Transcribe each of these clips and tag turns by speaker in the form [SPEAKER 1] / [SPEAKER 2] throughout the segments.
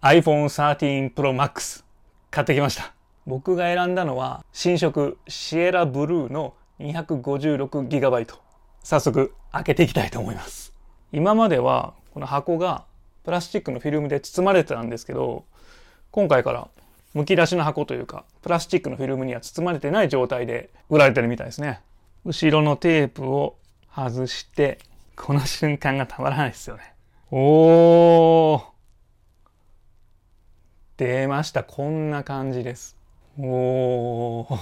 [SPEAKER 1] iPhone 13 Pro Max 買ってきました。僕が選んだのは新色シエラブルーの 256GB。早速開けていきたいと思います。今まではこの箱がプラスチックのフィルムで包まれてたんですけど、今回から剥き出しの箱というか、プラスチックのフィルムには包まれてない状態で売られてるみたいですね。後ろのテープを外して、この瞬間がたまらないですよね。おー出ました。こんな感じです。おー。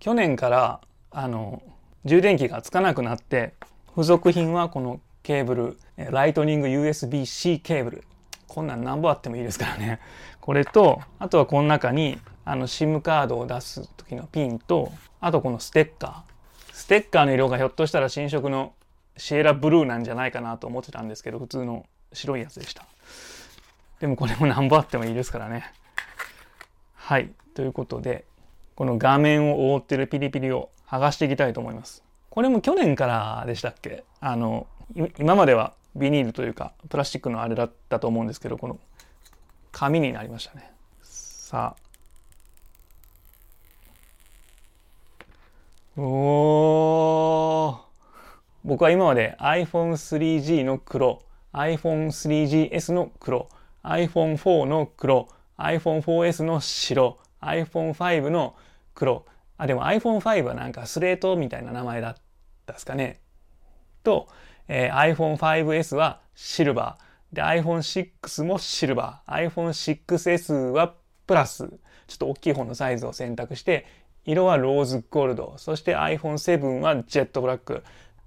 [SPEAKER 1] 去年から、あの、充電器がつかなくなって、付属品はこのケーブル、ライトニング USB-C ケーブル。こんなん何本あってもいいですからね。これと、あとはこの中に、あの、SIM カードを出す時のピンと、あとこのステッカー。ステッカーの色がひょっとしたら新色のシエラブルーなんじゃないかなと思ってたんですけど、普通の白いやつでした。でもこれも何本あってもいいですからね。はい。ということで、この画面を覆ってるピリピリを剥がしていきたいと思います。これも去年からでしたっけ？あの、今まではビニールというか、プラスチックのあれだったと思うんですけど、この紙になりましたね。さあ。おー。僕は今まで iPhone3G の黒、iPhone3GS の黒、iPhone4 の黒、iPhone4S の白、iPhone5 の黒。あ、でも iPhone5 はなんかスレートみたいな名前だったですかね。と、えー、iPhone5S はシルバー。で、iPhone6 もシルバー。iPhone6S はプラス。ちょっと大きい方のサイズを選択して、色はローズゴールド。そして iPhone7 はジェットブラック。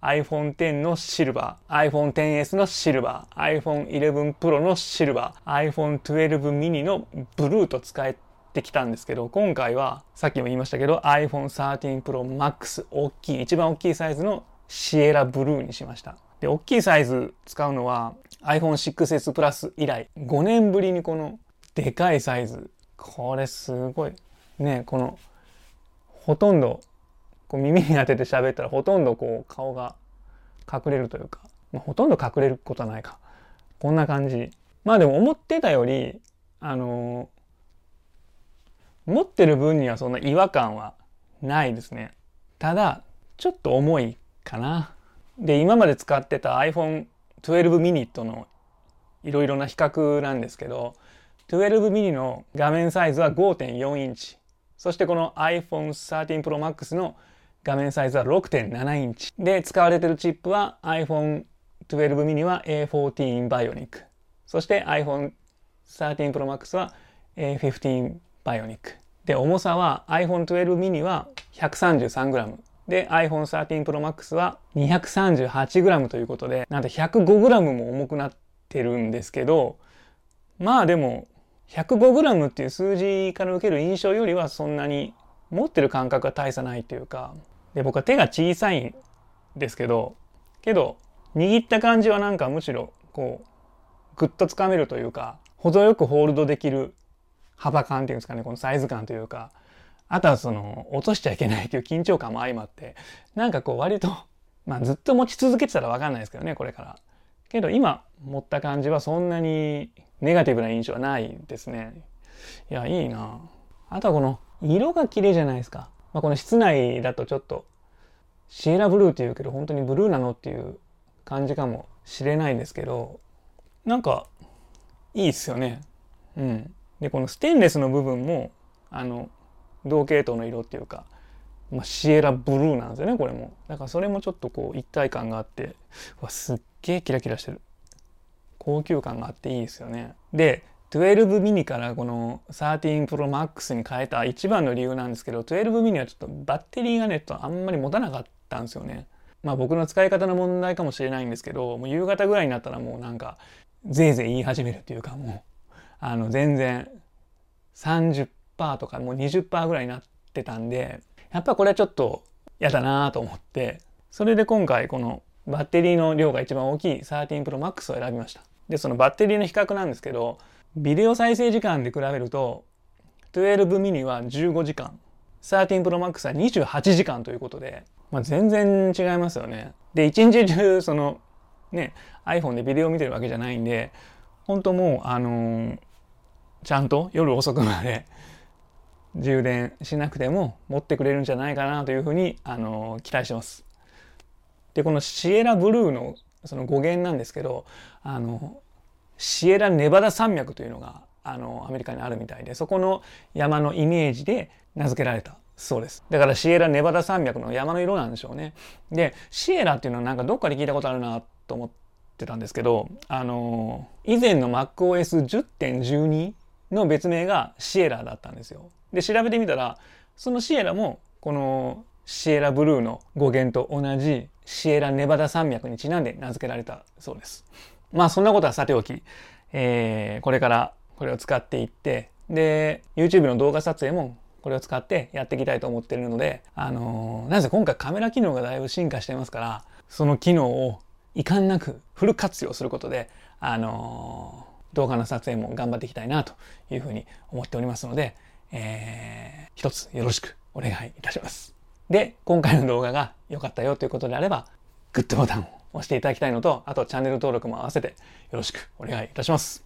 [SPEAKER 1] iPhone X のシルバー、iPhone XS のシルバー、iPhone 11 Pro のシルバー、iPhone 12 mini のブルーと使えてきたんですけど、今回はさっきも言いましたけど iPhone 13 Pro Max 大きい、一番大きいサイズのシエラブルーにしました。で、大きいサイズ使うのは iPhone 6S Plus 以来5年ぶりにこのでかいサイズ。これすごい。ね、このほとんどこう耳に当てて喋ったらほとんどこう顔が隠れるというか、まあ、ほとんど隠れることはないか。こんな感じ。まあでも思ってたより、あのー、持ってる分にはそんな違和感はないですね。ただ、ちょっと重いかな。で、今まで使ってた iPhone 12 mini とのいろいろな比較なんですけど、12 mini の画面サイズは5.4インチ。そしてこの iPhone 13 Pro Max の画面サイズは6.7インチ。で、使われてるチップは iPhone 12 mini は A14 Bionic。そして iPhone 13 Pro Max は A15 Bionic。で、重さは iPhone 12 mini は 133g。で、iPhone 13 Pro Max は 238g ということで、なんと 105g も重くなってるんですけど、まあでも、105g っていう数字から受ける印象よりはそんなに持ってる感覚が大差ないというか、で、僕は手が小さいんですけど、けど、握った感じはなんかむしろ、こう、ぐっとつかめるというか、程よくホールドできる幅感っていうんですかね、このサイズ感というか、あとはその、落としちゃいけないという緊張感も相まって、なんかこう割と、まあずっと持ち続けてたらわかんないですけどね、これから。けど今持った感じはそんなにネガティブな印象はないですね。いや、いいなあとはこの色が綺麗じゃないですか。まあ、この室内だとちょっとシエラブルーって言うけど本当にブルーなのっていう感じかもしれないんですけどなんかいいっすよね。うん。でこのステンレスの部分もあの同系統の色っていうか、まあ、シエラブルーなんですよねこれも。だからそれもちょっとこう一体感があってわすっげえキラキラしてる。高級感があっていいですよね。で12ミニからこの13 Pro Max に変えた一番の理由なんですけど、12ミニはちょっとバッテリーがね、とあんまり持たなかったんですよね。まあ僕の使い方の問題かもしれないんですけど、もう夕方ぐらいになったらもうなんか、ぜいぜい言い始めるっていうかもう、あの全然30%とかもう20%ぐらいになってたんで、やっぱこれはちょっと嫌だなと思って、それで今回このバッテリーの量が一番大きい13 Pro Max を選びました。で、そのバッテリーの比較なんですけど、ビデオ再生時間で比べると、12ミニは15時間、13 Pro Max は28時間ということで、まあ、全然違いますよね。で、一日中、その、ね、iPhone でビデオ見てるわけじゃないんで、本当もう、あのー、ちゃんと夜遅くまで 充電しなくても持ってくれるんじゃないかなというふうに、あの期待してます。で、このシエラブルーのその語源なんですけど、あの、シエラネバダ山脈というのが、あの、アメリカにあるみたいで、そこの山のイメージで名付けられたそうです。だからシエラネバダ山脈の山の色なんでしょうね。で、シエラっていうのはなんかどっかで聞いたことあるなと思ってたんですけど、あの、以前の MacOS10.12 の別名がシエラだったんですよ。で、調べてみたら、そのシエラもこのシエラブルーの語源と同じシエラネバダ山脈にちなんで名付けられたそうです。まあそんなことはさておき、えー、これからこれを使っていって、で、YouTube の動画撮影もこれを使ってやっていきたいと思っているので、あのー、なぜ今回カメラ機能がだいぶ進化していますから、その機能を遺憾なくフル活用することで、あのー、動画の撮影も頑張っていきたいなというふうに思っておりますので、えー、一つよろしくお願いいたします。で、今回の動画が良かったよということであれば、グッドボタンを押していただきたいのと、あとチャンネル登録も合わせてよろしくお願いいたします。